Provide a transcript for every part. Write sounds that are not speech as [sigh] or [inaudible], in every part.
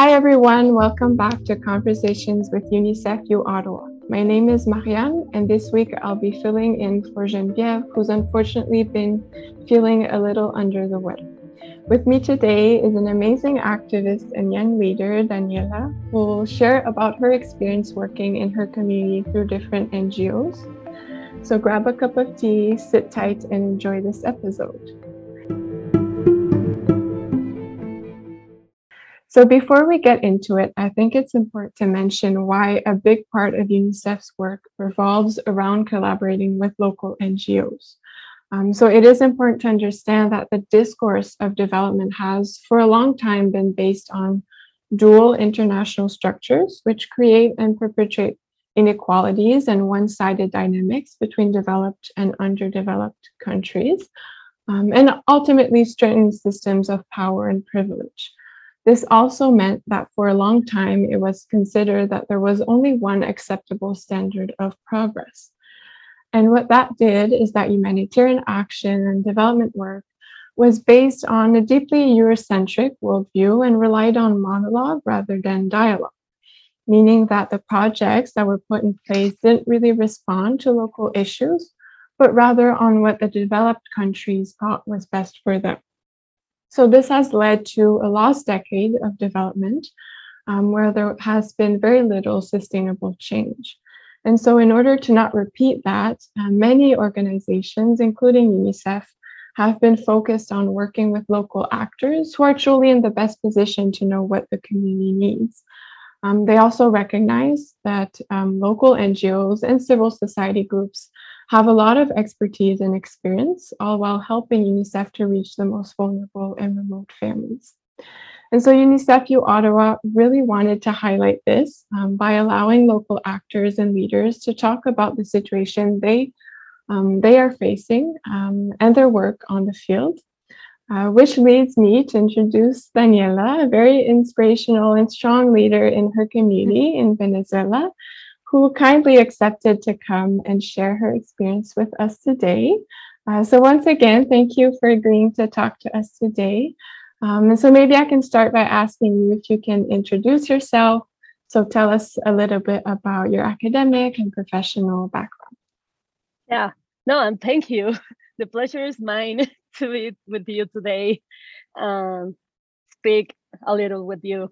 Hi, everyone. Welcome back to Conversations with UNICEF U Ottawa. My name is Marianne, and this week I'll be filling in for Geneviève, who's unfortunately been feeling a little under the weather. With me today is an amazing activist and young leader, Daniela, who will share about her experience working in her community through different NGOs. So grab a cup of tea, sit tight, and enjoy this episode. So before we get into it, I think it's important to mention why a big part of UNICEF's work revolves around collaborating with local NGOs. Um, so it is important to understand that the discourse of development has for a long time been based on dual international structures, which create and perpetuate inequalities and one-sided dynamics between developed and underdeveloped countries, um, and ultimately strengthen systems of power and privilege. This also meant that for a long time, it was considered that there was only one acceptable standard of progress. And what that did is that humanitarian action and development work was based on a deeply Eurocentric worldview and relied on monologue rather than dialogue, meaning that the projects that were put in place didn't really respond to local issues, but rather on what the developed countries thought was best for them. So this has led to a lost decade of development um, where there has been very little sustainable change. And so in order to not repeat that, uh, many organizations, including UNICEF, have been focused on working with local actors who are truly in the best position to know what the community needs. Um, they also recognize that um, local NGOs and civil society groups have a lot of expertise and experience, all while helping UNICEF to reach the most vulnerable and remote families. And so UNICEF U Ottawa really wanted to highlight this um, by allowing local actors and leaders to talk about the situation they, um, they are facing um, and their work on the field. Uh, which leads me to introduce Daniela, a very inspirational and strong leader in her community in Venezuela, who kindly accepted to come and share her experience with us today. Uh, so once again, thank you for agreeing to talk to us today. Um, and so maybe I can start by asking you if you can introduce yourself. So tell us a little bit about your academic and professional background. Yeah, no, and thank you. [laughs] The pleasure is mine [laughs] to be with you today, um, speak a little with you.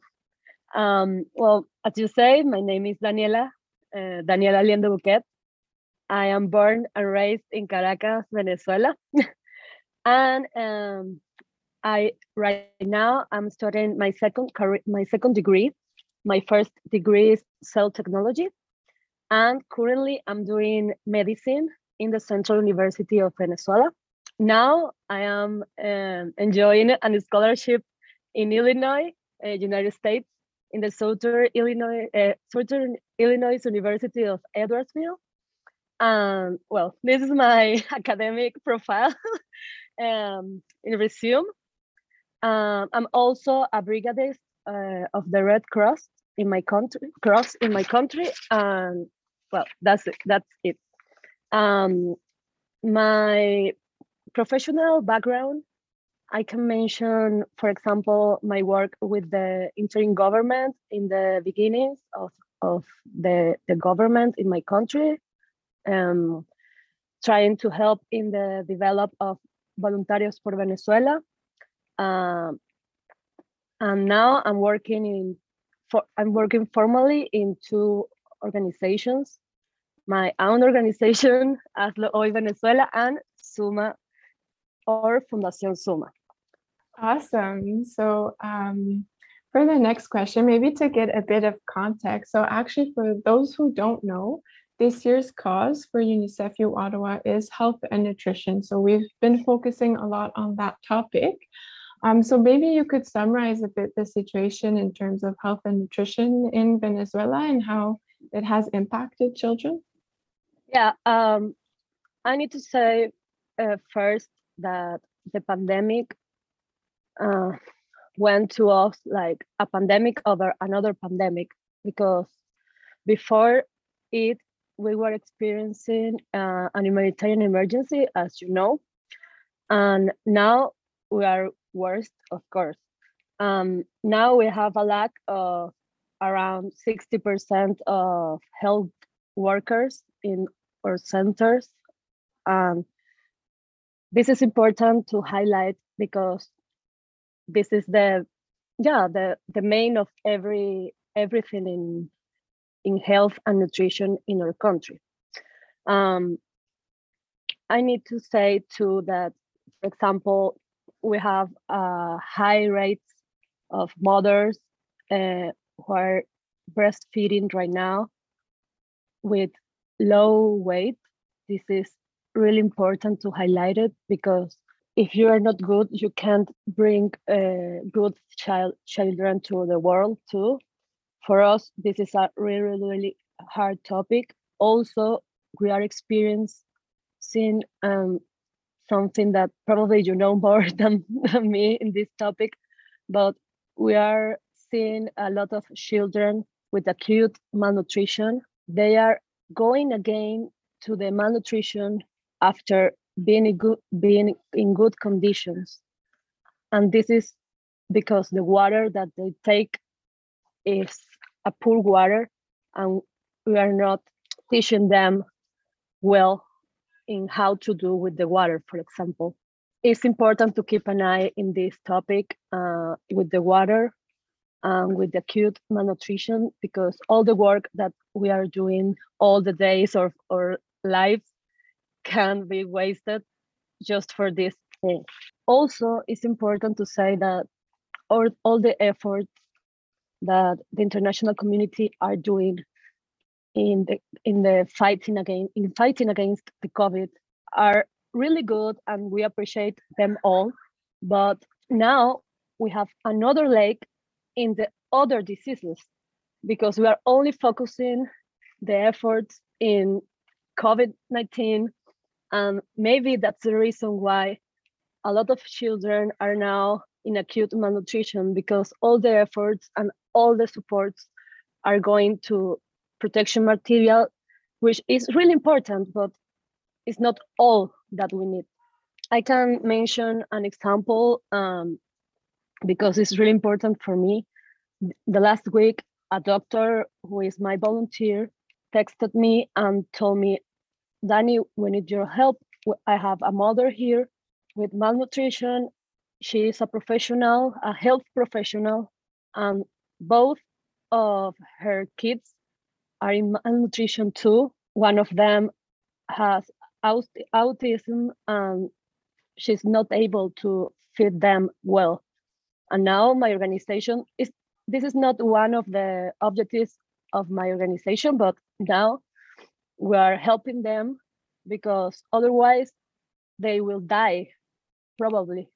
Um, well, as you say, my name is Daniela uh, Daniela Liendo Buquet. I am born and raised in Caracas, Venezuela. [laughs] and um, I right now I'm studying my second my second degree. My first degree is cell technology, and currently I'm doing medicine in the Central University of Venezuela. Now I am um, enjoying a scholarship in Illinois, uh, United States, in the Southern Illinois, uh, Southern Illinois University of Edwardsville. Um, well, this is my [laughs] academic profile [laughs] um, in resume. Um, I'm also a brigadier uh, of the Red Cross in my country, cross in my country, and well, that's it. That's it. Um, my professional background I can mention, for example, my work with the interim government in the beginnings of, of the, the government in my country, um, trying to help in the develop of Voluntarios for Venezuela. Um, and now I'm working in, for, I'm working formally in two organizations, my own organization, [laughs] Hazlo Hoy Venezuela, and Suma or Fundación Suma. Awesome. So um, for the next question, maybe to get a bit of context. So actually for those who don't know, this year's cause for UNICEF U Ottawa is health and nutrition. So we've been focusing a lot on that topic. Um, so maybe you could summarize a bit the situation in terms of health and nutrition in Venezuela and how it has impacted children. Yeah, um, I need to say uh, first that the pandemic uh, went to us like a pandemic over another pandemic because before it we were experiencing uh, an humanitarian emergency as you know and now we are worse of course Um, now we have a lack of around 60% of health workers in our centers. Um, this is important to highlight because this is the yeah the the main of every everything in in health and nutrition in our country. Um, i need to say too that for example we have uh, high rates of mothers uh, who are breastfeeding right now with low weight. This is really important to highlight it because if you are not good, you can't bring uh, good child children to the world too. For us, this is a really really hard topic. Also, we are experiencing um, something that probably you know more [laughs] than, than me in this topic, but we are seeing a lot of children with acute malnutrition. They are going again to the malnutrition after being in good being in good conditions. And this is because the water that they take is a poor water and we are not teaching them well in how to do with the water for example. It's important to keep an eye in this topic uh, with the water and with the acute malnutrition because all the work that we are doing all the days of our lives can be wasted just for this thing. Also, it's important to say that all, all the efforts that the international community are doing in the in the fighting against in fighting against the COVID are really good and we appreciate them all. But now we have another leg in the other diseases because we are only focusing the efforts in COVID-19 and maybe that's the reason why a lot of children are now in acute malnutrition because all the efforts and all the supports are going to protection material, which is really important, but it's not all that we need. I can mention an example um, because it's really important for me. The last week, a doctor who is my volunteer texted me and told me Danny, we need your help. I have a mother here with malnutrition. She is a professional, a health professional, and both of her kids are in malnutrition too. One of them has autism and she's not able to feed them well. And now my organization is this is not one of the objectives of my organization, but now we are helping them because otherwise they will die probably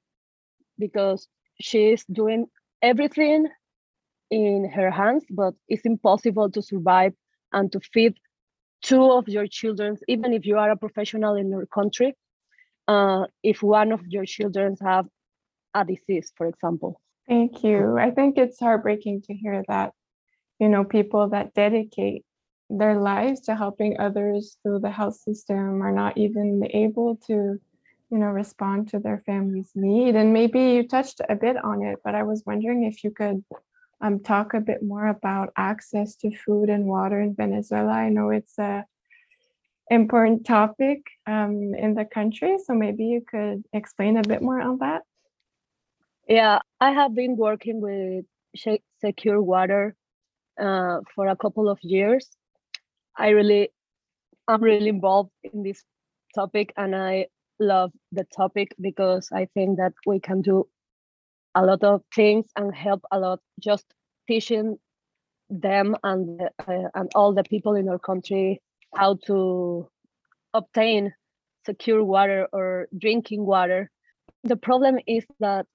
because she's doing everything in her hands but it's impossible to survive and to feed two of your children even if you are a professional in your country uh, if one of your children have a disease for example. Thank you. I think it's heartbreaking to hear that you know people that dedicate their lives to helping others through the health system are not even able to you know respond to their family's need. And maybe you touched a bit on it but i was wondering if you could um, talk a bit more about access to food and water in venezuela. I know it's a important topic um, in the country so maybe you could explain a bit more on that. Yeah i have been working with secure water uh, for a couple of years I really, I'm really involved in this topic and I love the topic because I think that we can do a lot of things and help a lot just teaching them and uh, and all the people in our country how to obtain secure water or drinking water. The problem is that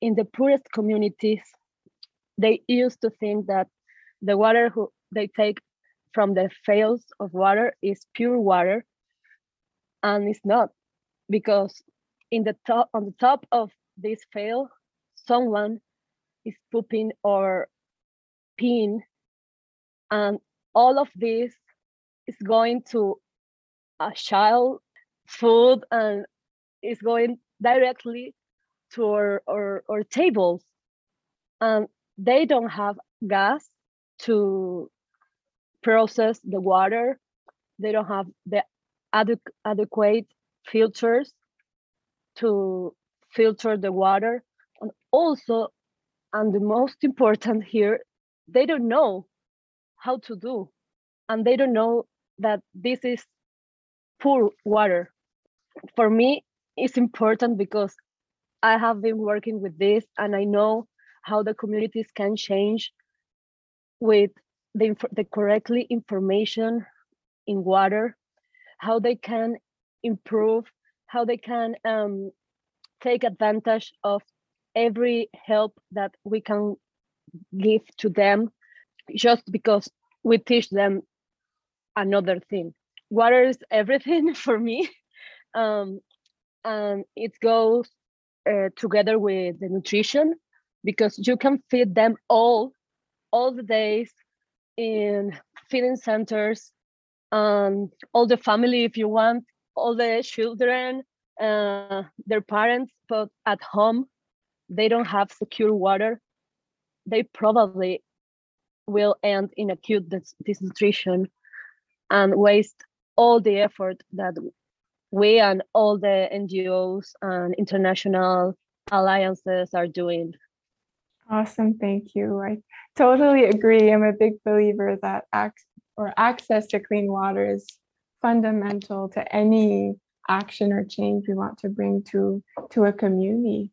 in the poorest communities, they used to think that the water who they take from the fails of water is pure water and it's not because in the top on the top of this fail someone is pooping or peeing and all of this is going to a child food and is going directly to our, our, our tables and they don't have gas to process the water. They don't have the adequ- adequate filters to filter the water. And also, and the most [laughs] important here, they don't know how to do. And they don't know that this is poor water. For me, it's important because I have been working with this and I know how the communities can change with the, inf- the correctly information in water, how they can improve, how they can um, take advantage of every help that we can give to them just because we teach them another thing. Water is everything [laughs] for me. Um, and it goes uh, together with the nutrition because you can feed them all all the days in feeding centers um, all the family if you want all the children uh, their parents but at home they don't have secure water. They probably will end in acute dis- disnutrition and waste all the effort that we and all the ngos and international alliances are doing Awesome, thank you. I totally agree. I'm a big believer that or access to clean water is fundamental to any action or change we want to bring to to a community.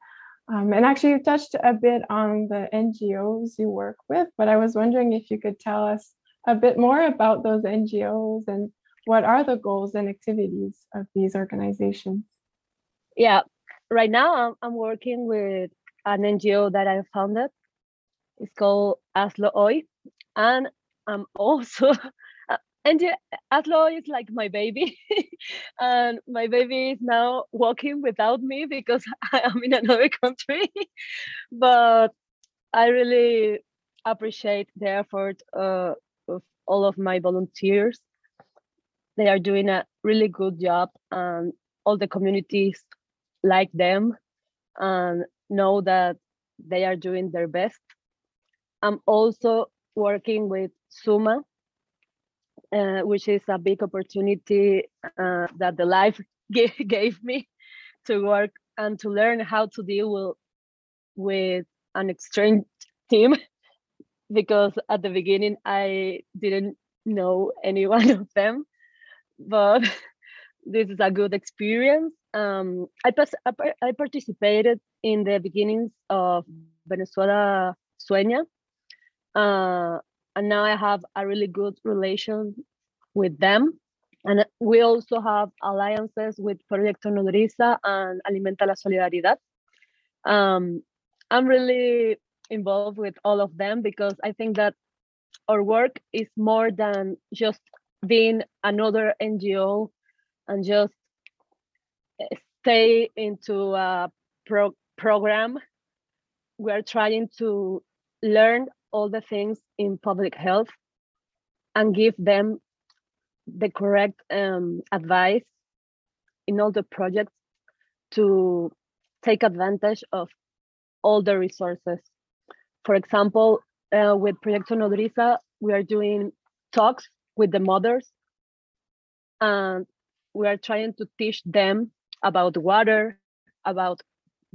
Um, and actually, you touched a bit on the NGOs you work with, but I was wondering if you could tell us a bit more about those NGOs and what are the goals and activities of these organizations. yeah right now i'm, I'm working with an ngo that i founded. It's called Hazlo and i'm also [laughs] and Hazlo is like my baby [laughs] and my baby is now walking without me because [laughs] i am in another country. But i really appreciate the effort uh, of all of my volunteers. They are doing a really good job and all the communities like them and know that they are doing their best. I'm also working with Suma, uh, which is a big opportunity uh, that the life [laughs] gave, gave me to work and to learn how to deal with, with an extreme team [laughs] because at the beginning I didn't know [laughs] any one of them, but this is a good experience. Um, I, pas- I I participated in the beginnings of Venezuela Sueña, uh, and now I have a really good relation with them. And we also have alliances with Proyecto Nodriza and Alimenta la Solidaridad. Um, I'm really involved with all of them because I think that our work is more than just being another NGO and just stay into a pro- program. We're trying to learn all the things in public health and give them the correct um, advice in all the projects to take advantage of all the resources. For example, uh, with Proyecto Nodriza, we are doing talks with the mothers and we are trying to teach them about water, about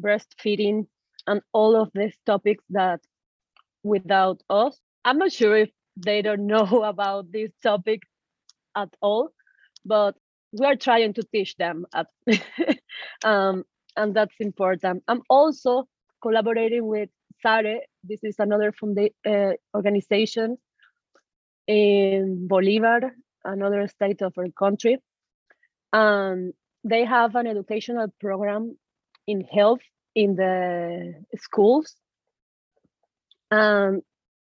breastfeeding, and all of these topics that without us, I'm not sure if they don't [laughs] know about this topic at all, but we are trying to teach them. At, [laughs] um, and that's important. I'm also collaborating with SARE. This is another from the uh, organization in Bolivar, another state of our country. Um, they have an educational program in health in the schools. And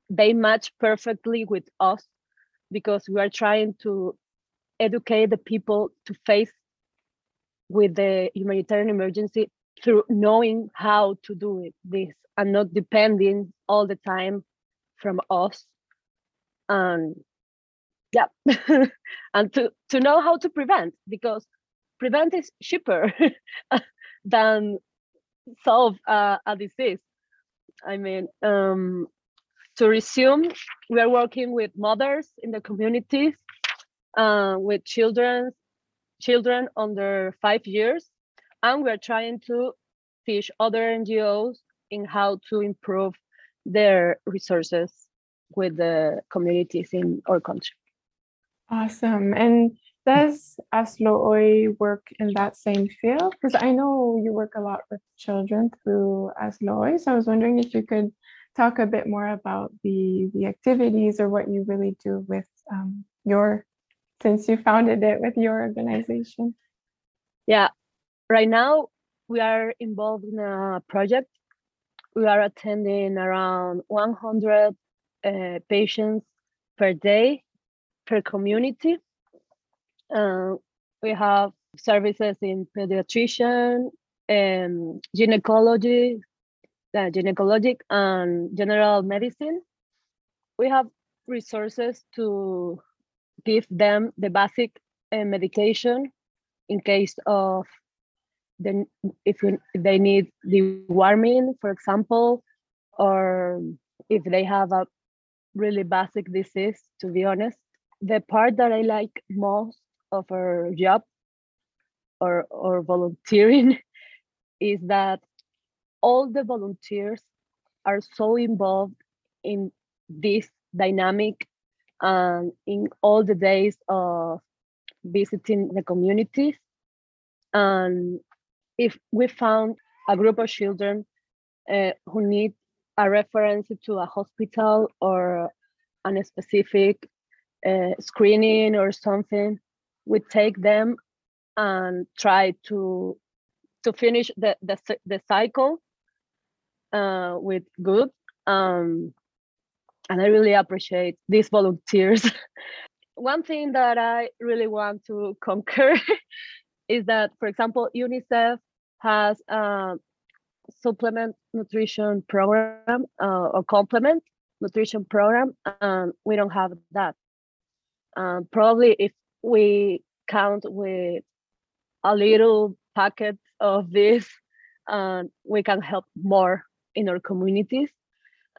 they match perfectly with us because we are trying to educate the people to face with the humanitarian emergency through knowing how to do it this and not depending all the time from us and yeah [laughs] and to to know how to prevent because prevent is cheaper [laughs] than solve uh, a disease I mean, um, to resume, we are working with mothers in the communities, uh, with children, children under five years, and we are trying to teach other NGOs in how to improve their resources with the communities in our country. Awesome. And does Hazlo work in that same field? Because I know you work a lot with children through Hazlo So I was wondering if you could talk a bit more about the the activities or what you really do with um, your since you founded it with your organization. Yeah, right now we are involved in a project. We are attending around 100 uh, patients per day per community. Uh, we have services in pediatrician and gynecology, uh, gynecologic and general medicine. We have resources to give them the basic uh, medication in case of the if, they need deworming, for example, or if they have a really basic disease, to be honest. The part that I like most of our job or, or volunteering [laughs] is that all the volunteers are so involved in this dynamic and in all the days of visiting the communities. And if we found a group of children uh, who need a reference to a hospital or a specific uh, screening or something, we take them and try to to finish the the, the cycle uh, with good. Um, and I really appreciate these volunteers. [laughs] One thing that I really want to [laughs] conquer is that, for example, UNICEF has a supplement nutrition program uh, or complement nutrition program, and we don't have that. Um, probably if we count with a little packet of this, uh, we can help more in our communities,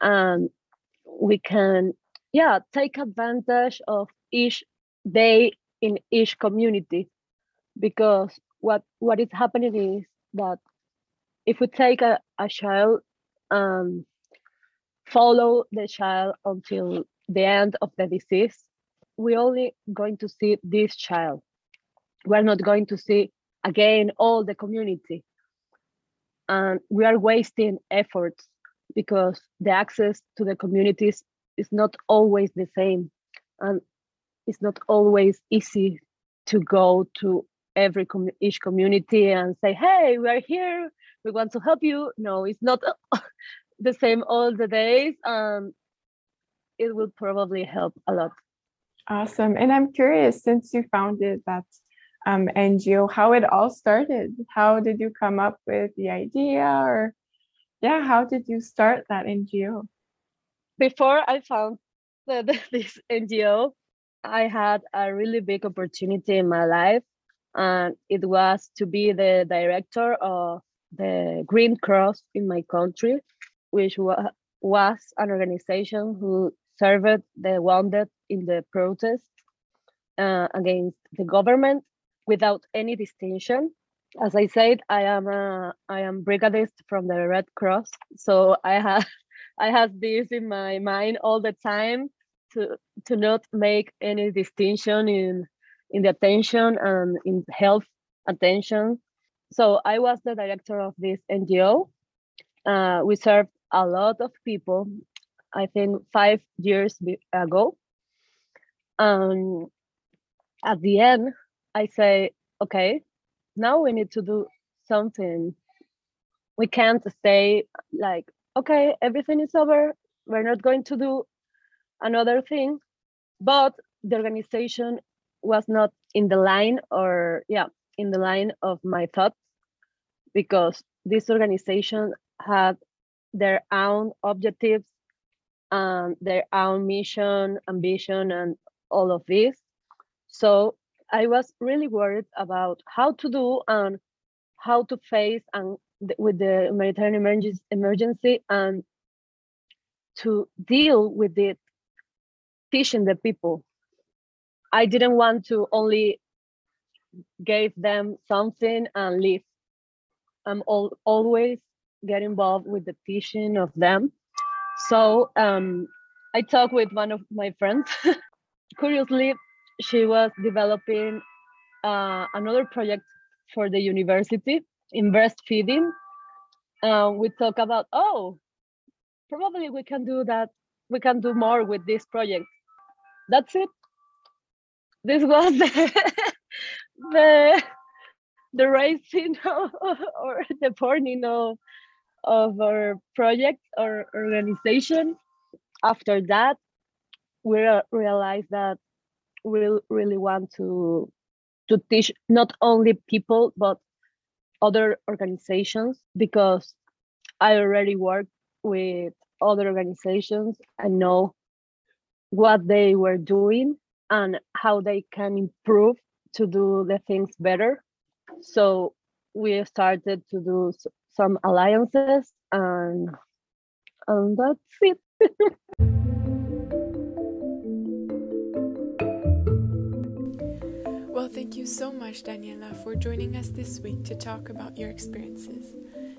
and we can, yeah, take advantage of each day in each community, because what what is happening is that if we take a, a child um, follow the child until the end of the disease, we're only going to see this child. We're not going to see again all the community. And we are wasting efforts because the access to the communities is not always the same. And it's not always easy to go to every com each community and say, hey, we're here, we want to help you. No, it's not [laughs] the same all the days. Um, it will probably help a lot. Awesome. And I'm curious, since you founded that um, NGO, how it all started. How did you come up with the idea or yeah, how did you start that NGO? Before I found the, [laughs] the, this NGO, I had a really big opportunity in my life and it was to be the director of the Green Cross in my country which wa- was an organization who served the wounded in the protest uh, against the government without any distinction. As I said, I am a I am brigadist from the Red Cross, so I have [laughs] I have this in my mind all the time to to not make any distinction in in the attention and in health attention. So I was the director of this NGO. Uh, we served a lot of people, I think five years ago. Um, at the end, I say, okay, now we need to do something. We can't stay like, okay, everything is over. We're not going to do another thing. But the organization was not in the line or, yeah, in the line of my thoughts because this organization had their own objectives Um, and their own mission, ambition, and all of this. So I was really worried about how to do and how to face and with the humanitarian emergency and to deal with it teaching the people. I didn't want to only give them something and leave. I'm all, always get involved with the teaching of them so um, i talked with one of my friends. [laughs] Curiously she was developing uh, another project for the university in breastfeeding. Uh, we talk about oh probably we can do that we can do more with this project. That's it. This was [laughs] the the, the raising [laughs] or the burning of of our project or organization after that we realized that we really want to to teach not only people but other organizations because I already work with other organizations and know what they were doing and how they can improve to do the things better. So we started to do some alliances and and that's it. [laughs] well, thank you so much, Daniela, for joining us this week to talk about your experiences.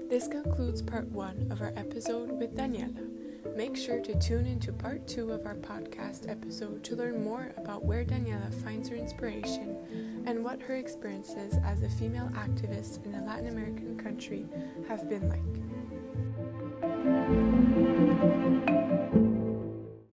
This concludes part one of our episode with Daniela. Make sure to tune into part two of our podcast episode to learn more about where Daniela finds her inspiration and what her experiences as a female activist in a Latin American country have been like.